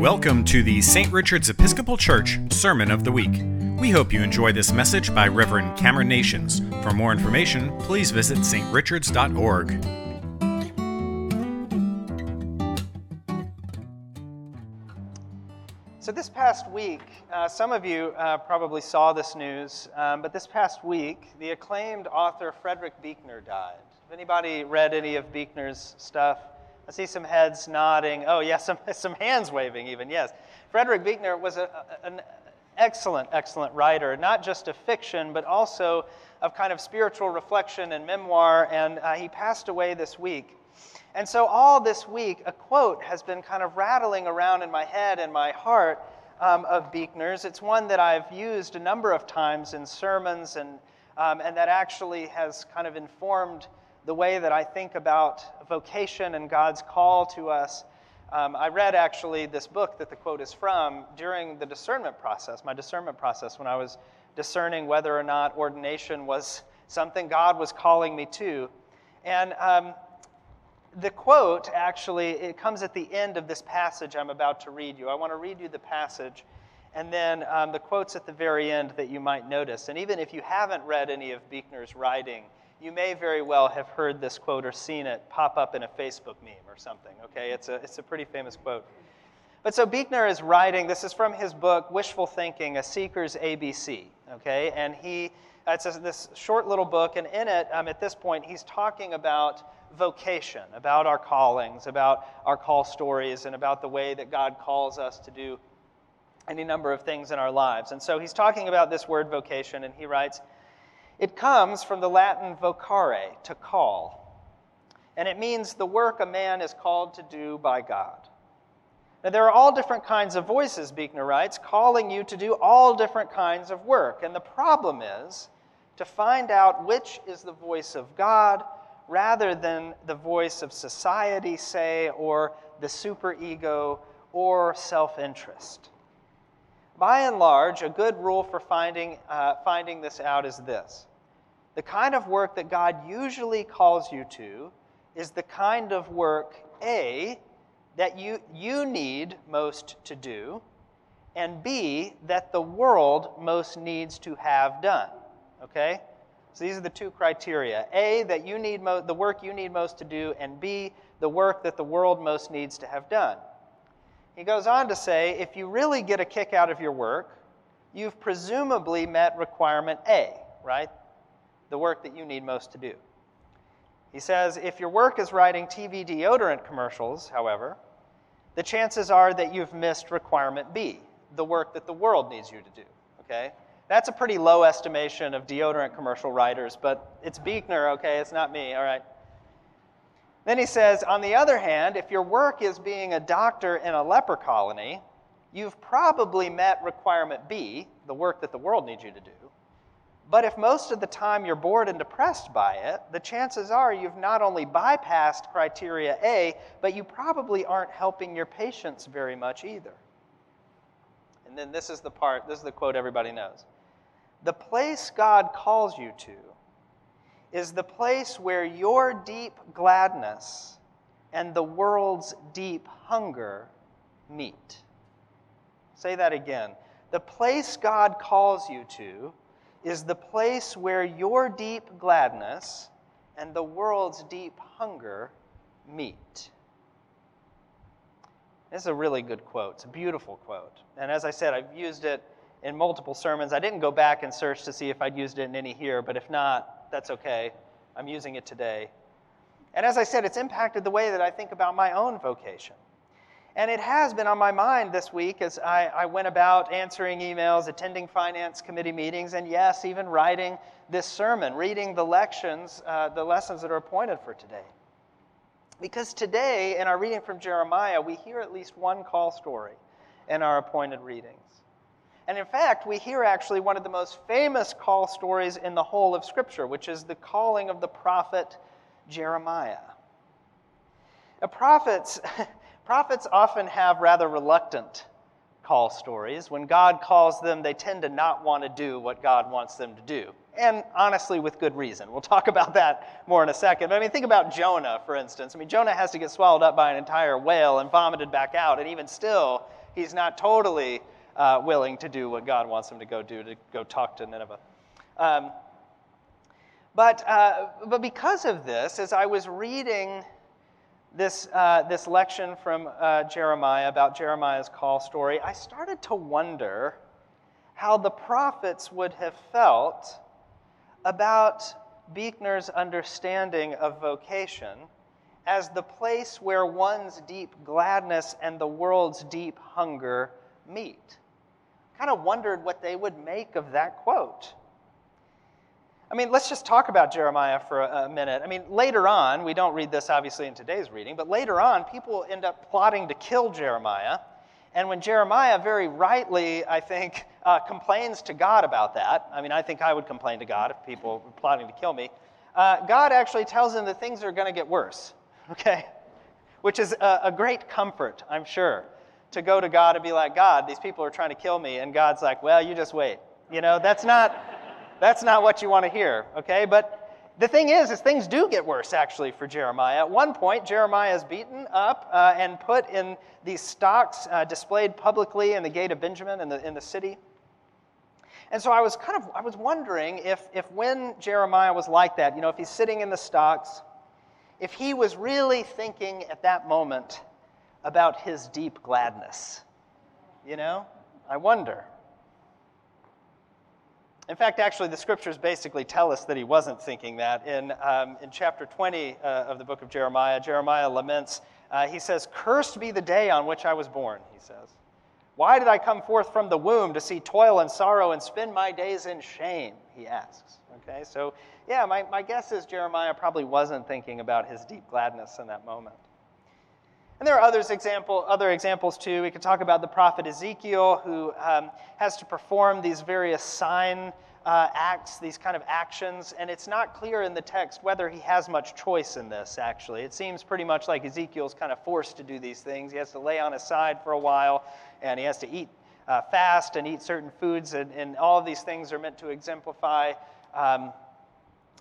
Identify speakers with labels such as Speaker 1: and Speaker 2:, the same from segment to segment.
Speaker 1: Welcome to the St. Richard's Episcopal Church Sermon of the Week. We hope you enjoy this message by Reverend Cameron Nations. For more information, please visit strichards.org.
Speaker 2: So, this past week, uh, some of you uh, probably saw this news, um, but this past week, the acclaimed author Frederick Buechner died. Have anybody read any of Buechner's stuff? I see some heads nodding. Oh, yes, some, some hands waving, even, yes. Frederick Buechner was a, an excellent, excellent writer, not just of fiction, but also of kind of spiritual reflection and memoir, and uh, he passed away this week. And so, all this week, a quote has been kind of rattling around in my head and my heart um, of Buechner's. It's one that I've used a number of times in sermons, and, um, and that actually has kind of informed the way that I think about vocation and God's call to us. Um, I read actually this book that the quote is from during the discernment process, my discernment process, when I was discerning whether or not ordination was something God was calling me to. And um, the quote actually it comes at the end of this passage i'm about to read you i want to read you the passage and then um, the quotes at the very end that you might notice and even if you haven't read any of buechner's writing you may very well have heard this quote or seen it pop up in a facebook meme or something okay? It's a, it's a pretty famous quote. But so buechner is writing this is from his book wishful thinking a seeker's abc okay? And he it's a, this short little book and in it um, at this point he's talking about vocation, about our callings, about our call stories, and about the way that God calls us to do any number of things in our lives. And so he's talking about this word vocation, and he writes, It comes from the Latin vocare, to call. And it means the work a man is called to do by God. Now, there are all different kinds of voices, Buechner writes, calling you to do all different kinds of work. And the problem is to find out which is the voice of God rather than the voice of society, say, or the superego or self interest. By and large, a good rule for finding, uh, finding this out is this the kind of work that God usually calls you to is the kind of work, A, that you, you need most to do, and B, that the world most needs to have done. Okay? So these are the two criteria A, that you need mo- the work you need most to do, and B, the work that the world most needs to have done. He goes on to say if you really get a kick out of your work, you've presumably met requirement A, right? The work that you need most to do. He says if your work is writing TV deodorant commercials, however, the chances are that you've missed requirement B, the work that the world needs you to do, okay? That's a pretty low estimation of deodorant commercial writers, but it's Buechner, okay? It's not me, all right? Then he says, on the other hand, if your work is being a doctor in a leper colony, you've probably met requirement B, the work that the world needs you to do. But if most of the time you're bored and depressed by it, the chances are you've not only bypassed criteria A, but you probably aren't helping your patients very much either. And then this is the part, this is the quote everybody knows. The place God calls you to is the place where your deep gladness and the world's deep hunger meet. Say that again. The place God calls you to is the place where your deep gladness and the world's deep hunger meet. This is a really good quote. It's a beautiful quote. And as I said, I've used it in multiple sermons. I didn't go back and search to see if I'd used it in any here, but if not, that's okay. I'm using it today. And as I said, it's impacted the way that I think about my own vocation. And it has been on my mind this week as I, I, went about answering emails, attending finance committee meetings, and yes, even writing this sermon, reading the lections, uh, the lessons that are appointed for today. Because today, in our reading from Jeremiah, we hear at least one call story in our appointed readings. And in fact, we hear actually one of the most famous call stories in the whole of Scripture, which is the calling of the prophet Jeremiah. A prophets, prophets often have rather reluctant call stories. When God calls them, they tend to not want to do what God wants them to do. And honestly, with good reason. We'll talk about that more in a second. But I mean, think about Jonah, for instance. I mean, Jonah has to get swallowed up by an entire whale and vomited back out, and even still, he's not totally uh, willing to do what God wants him to go do, to go talk to Nineveh. Um, but, uh, but because of this, as I was reading this, uh, this lection from uh, Jeremiah about Jeremiah's call story, I started to wonder how the prophets would have felt about Buechner's understanding of vocation as the place where one's deep gladness and the world's deep hunger meet. Kind of wondered what they would make of that quote. I mean, let's just talk about Jeremiah for a, minute. I mean, later on, we don't read this obviously in today's reading, but later on, people end up plotting to kill Jeremiah. And when Jeremiah very rightly, I think, uh, complains to God about that, I mean, I think I would complain to God if people were plotting to kill me, uh, God actually tells him that things are going to get worse, okay? Which is a, a great comfort, I'm sure, to go to God and be like, God, these people are trying to kill me. And God's like, well, you just wait. You know, that's not. That's not what you want to hear, okay? But the thing is, is things do get worse actually for Jeremiah. At one point, Jeremiah is beaten up uh, and put in these stocks uh, displayed publicly in the gate of Benjamin in the, in the city. And so I was kind of I was wondering if, if when Jeremiah was like that, you know, if he's sitting in the stocks, if he was really thinking at that moment about his deep gladness. You know? I wonder. In fact, actually, the scriptures basically tell us that he wasn't thinking that. In, um, in chapter 20 uh, of the book of Jeremiah, Jeremiah laments. Uh, he says, Cursed be the day on which I was born, he says. Why did I come forth from the womb to see toil and sorrow and spend my days in shame? He asks. Okay, so yeah, my, my guess is Jeremiah probably wasn't thinking about his deep gladness in that moment. And there are others example, other examples too. We could talk about the prophet Ezekiel, who um, has to perform these various sign uh, acts, these kind of actions, and it's not clear in the text whether he has much choice in this, actually. It seems pretty much like Ezekiel's kind of forced to do these things. He has to lay on his side for a while, and he has to eat uh, fast and eat certain foods, and, and, all of these things are meant to exemplify. Um,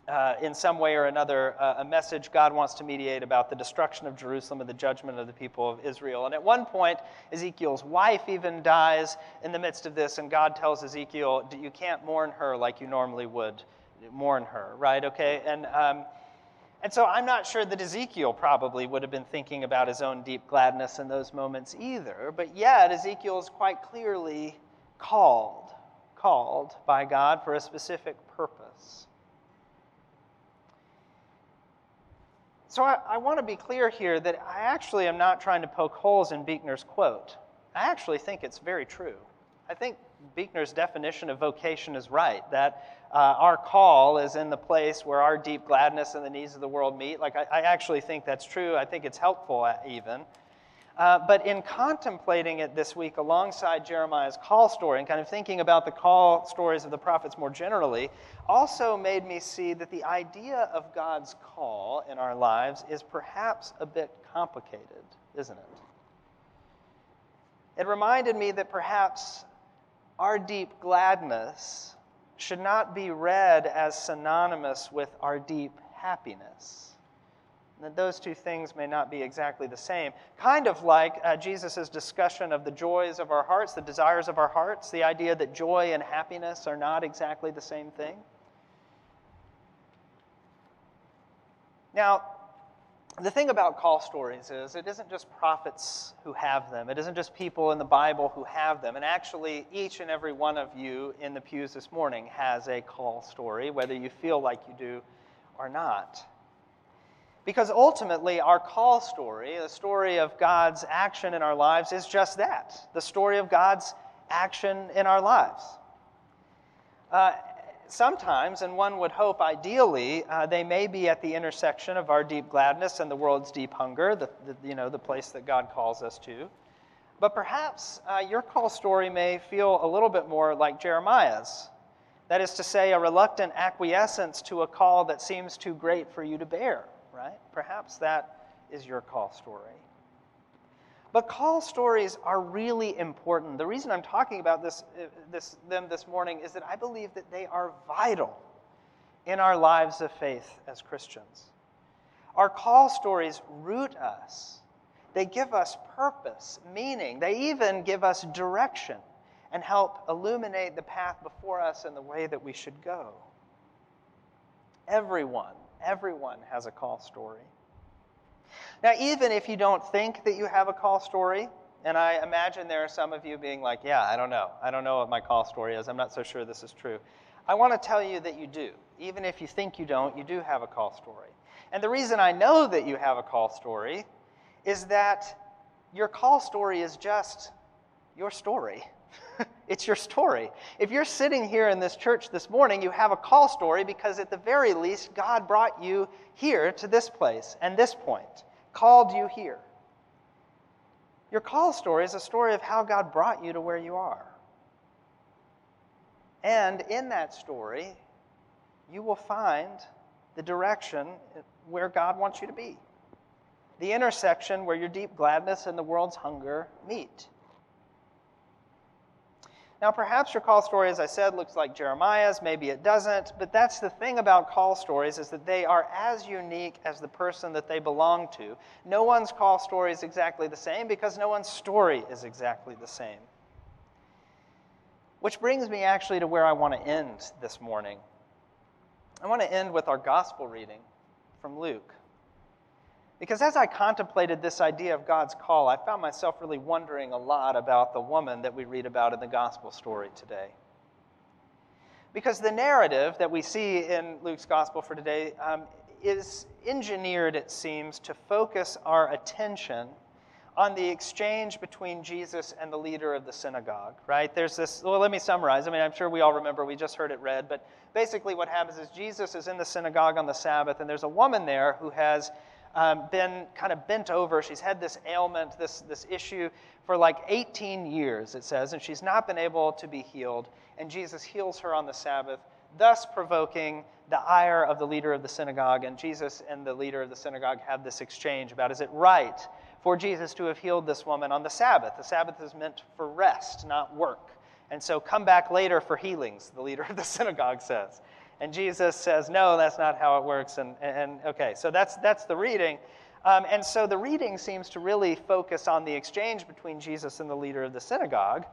Speaker 2: uh, in some way or another, uh, a message God wants to mediate about the destruction of Jerusalem and the judgment of the people of Israel. And at one point, Ezekiel's wife even dies in the midst of this, and God tells Ezekiel, You can't mourn her like you normally would mourn her, right? Okay? And, um, and so I'm not sure that Ezekiel probably would have been thinking about his own deep gladness in those moments either, but yet Ezekiel is quite clearly called, called by God for a specific purpose. So I, I want to be clear here that I actually am not trying to poke holes in Buechner's quote. I actually think it's very true. I think Buechner's definition of vocation is right, that uh, our call is in the place where our deep gladness and the needs of the world meet. Like, I, I actually think that's true. I think it's helpful, uh, even. Uh, but in contemplating it this week alongside Jeremiah's call story and kind of thinking about the call stories of the prophets more generally, also made me see that the idea of God's call in our lives is perhaps a bit complicated, isn't it? It reminded me that perhaps our deep gladness should not be read as synonymous with our deep happiness that those two things may not be exactly the same. Kind of like uh, Jesus' discussion of the joys of our hearts, the desires of our hearts, the idea that joy and happiness are not exactly the same thing. Now, the thing about call stories is it isn't just prophets who have them. It isn't just people in the Bible who have them. And actually, each and every one of you in the pews this morning has a call story, whether you feel like you do or not. Because ultimately, our call story, the story of God's action in our lives, is just that the story of God's action in our lives. Uh, sometimes, and one would hope ideally, uh, they may be at the intersection of our deep gladness and the world's deep hunger, the, the you know, the place that God calls us to. But perhaps uh, your call story may feel a little bit more like Jeremiah's. That is to say, a reluctant acquiescence to a call that seems too great for you to bear right? Perhaps that is your call story. But call stories are really important. The reason I'm talking about this, uh, this, them this morning is that I believe that they are vital in our lives of faith as Christians. Our call stories root us, They give us purpose, meaning. They even give us direction and help illuminate the path before us and the way that we should go. Everyone, everyone has a call story. Now, even if you don't think that you have a call story, and I imagine there are some of you being like, yeah, I don't know. I don't know what my call story is. I'm not so sure this is true. I want to tell you that you do. Even if you think you don't, you do have a call story. And the reason I know that you have a call story is that your call story is just your story. it's your story. If you're sitting here in this church this morning, you have a call story because at the very least, God brought you here to this place and this point, called you here. Your call story is a story of how God brought you to where you are. And in that story, you will find the direction where God wants you to be, the intersection where your deep gladness and the world's hunger meet. Now, perhaps your call story, as I said, looks like Jeremiah's, maybe it doesn't, but that's the thing about call stories is that they are as unique as the person that they belong to. No one's call story is exactly the same because no one's story is exactly the same. Which brings me actually to where I want to end this morning. I want to end with our gospel reading from Luke. Because as I contemplated this idea of God's call, I found myself really wondering a lot about the woman that we read about in the gospel story today. Because the narrative that we see in Luke's gospel for today um, is engineered, it seems, to focus our attention on the exchange between Jesus and the leader of the synagogue, right? There's this, well, let me summarize. I mean, I'm sure we all remember, we just heard it read, but basically what happens is Jesus is in the synagogue on the Sabbath, and there's a woman there who has um, been kind of bent over. She's had this ailment, this, this issue for like 18 years, it says, and she's not been able to be healed. And Jesus heals her on the Sabbath, thus provoking the ire of the leader of the synagogue. And Jesus and the leader of the synagogue have this exchange about is it right for Jesus to have healed this woman on the Sabbath? The Sabbath is meant for rest, not work. And so come back later for healings, the leader of the synagogue says. And Jesus says, no, that's not how it works. And, and okay, so that's, that's the reading. Um, and so the reading seems to really focus on the exchange between Jesus and the leader of the synagogue.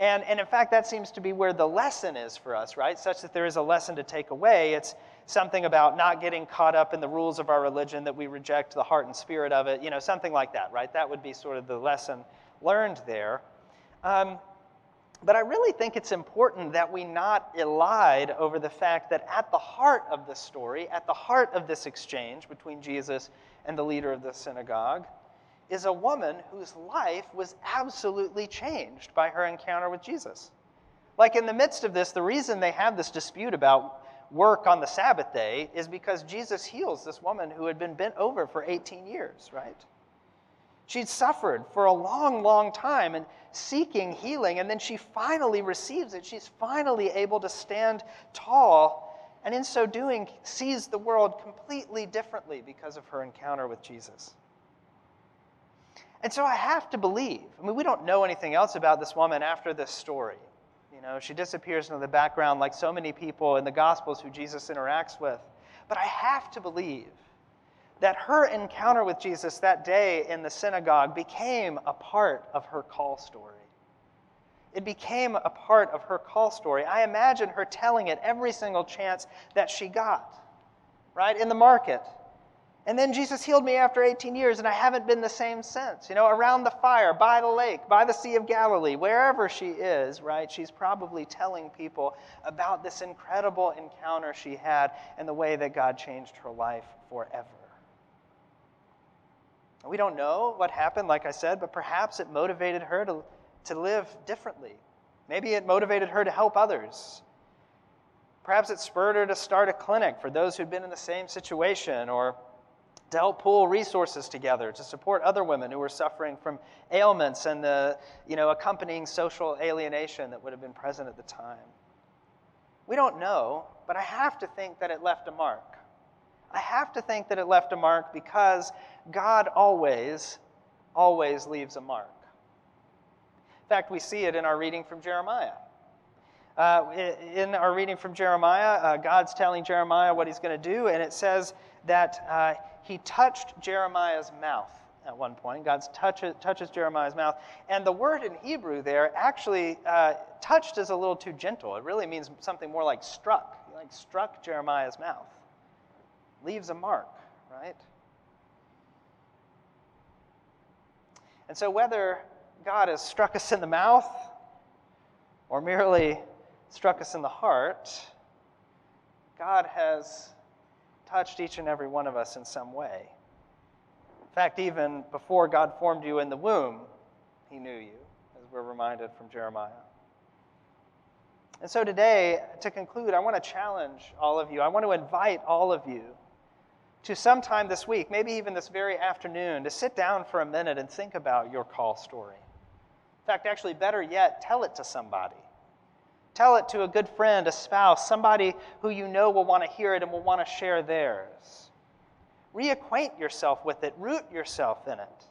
Speaker 2: And, and in fact, that seems to be where the lesson is for us, right? Such that there is a lesson to take away. It's something about not getting caught up in the rules of our religion, that we reject the heart and spirit of it, you know, something like that, right? That would be sort of the lesson learned there. Um, but I really think it's important that we not elide over the fact that at the heart of this story, at the heart of this exchange between Jesus and the leader of the synagogue, is a woman whose life was absolutely changed by her encounter with Jesus. Like in the midst of this, the reason they have this dispute about work on the Sabbath day is because Jesus heals this woman who had been bent over for 18 years, right? She'd suffered for a long, long time and seeking healing, and then she finally receives it. She's finally able to stand tall, and in so doing, sees the world completely differently because of her encounter with Jesus. And so I have to believe. I mean, we don't know anything else about this woman after this story. You know, she disappears into the background like so many people in the Gospels who Jesus interacts with. But I have to believe that her encounter with Jesus that day in the synagogue became a part of her call story. It became a part of her call story. I imagine her telling it every single chance that she got, right? In the market. And then Jesus healed me after 18 years, and I haven't been the same since. You know, around the fire, by the lake, by the Sea of Galilee, wherever she is, right? She's probably telling people about this incredible encounter she had and the way that God changed her life forever. We don't know what happened, like I said, but perhaps it motivated her to, to live differently. Maybe it motivated her to help others. Perhaps it spurred her to start a clinic for those who'd been in the same situation or to help pool resources together to support other women who were suffering from ailments and the you know, accompanying social alienation that would have been present at the time. We don't know, but I have to think that it left a mark. I have to think that it left a mark because God always, always leaves a mark. In fact, we see it in our reading from Jeremiah. Uh, in our reading from Jeremiah, uh, God's telling Jeremiah what he's going to do, and it says that uh, he touched Jeremiah's mouth at one point. God touches, touches Jeremiah's mouth. And the word in Hebrew there actually, uh, touched is a little too gentle. It really means something more like struck, like struck Jeremiah's mouth. Leaves a mark, right? And so, whether God has struck us in the mouth or merely struck us in the heart, God has touched each and every one of us in some way. In fact, even before God formed you in the womb, He knew you, as we're reminded from Jeremiah. And so today, to conclude, I want to challenge all of you. I want to invite all of you to sometime this week, maybe even this very afternoon, to sit down for a minute and think about your call story. In fact, actually, better yet, tell it to somebody. Tell it to a good friend, a spouse, somebody who you know will want to hear it and will want to share theirs. Reacquaint yourself with it, root yourself in it.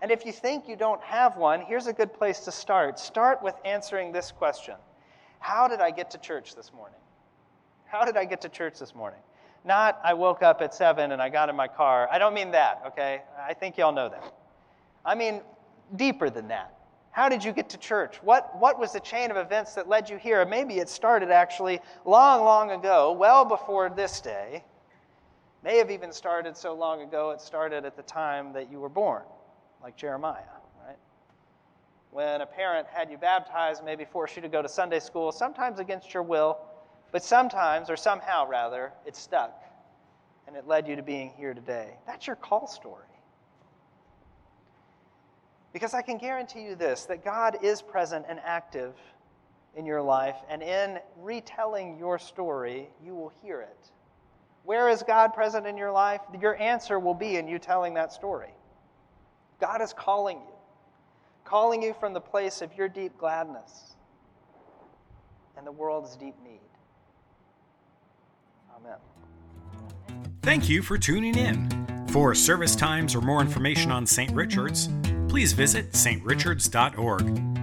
Speaker 2: And if you think you don't have one, here's a good place to start. Start with answering this question How did I get to church this morning? How did I get to church this morning? Not, I woke up at 7 and I got in my car. I don't mean that, okay? I think y'all know that. I mean deeper than that. How did you get to church? What, what was the chain of events that led you here? Maybe it started actually long, long ago, well before this day. May have even started so long ago it started at the time that you were born, like Jeremiah, right? When a parent had you baptized, maybe forced you to go to Sunday school, sometimes against your will, but sometimes, or somehow rather, it stuck and it led you to being here today. That's your call story. Because I can guarantee you this that God is present and active in your life, and in retelling your story, you will hear it. Where is God present in your life? Your answer will be in you telling that story. God is calling you, calling you from the place of your deep gladness and the world's deep need. Amen.
Speaker 1: Thank you for tuning in. For service times or more information on St. Richard's, please visit strichards.org.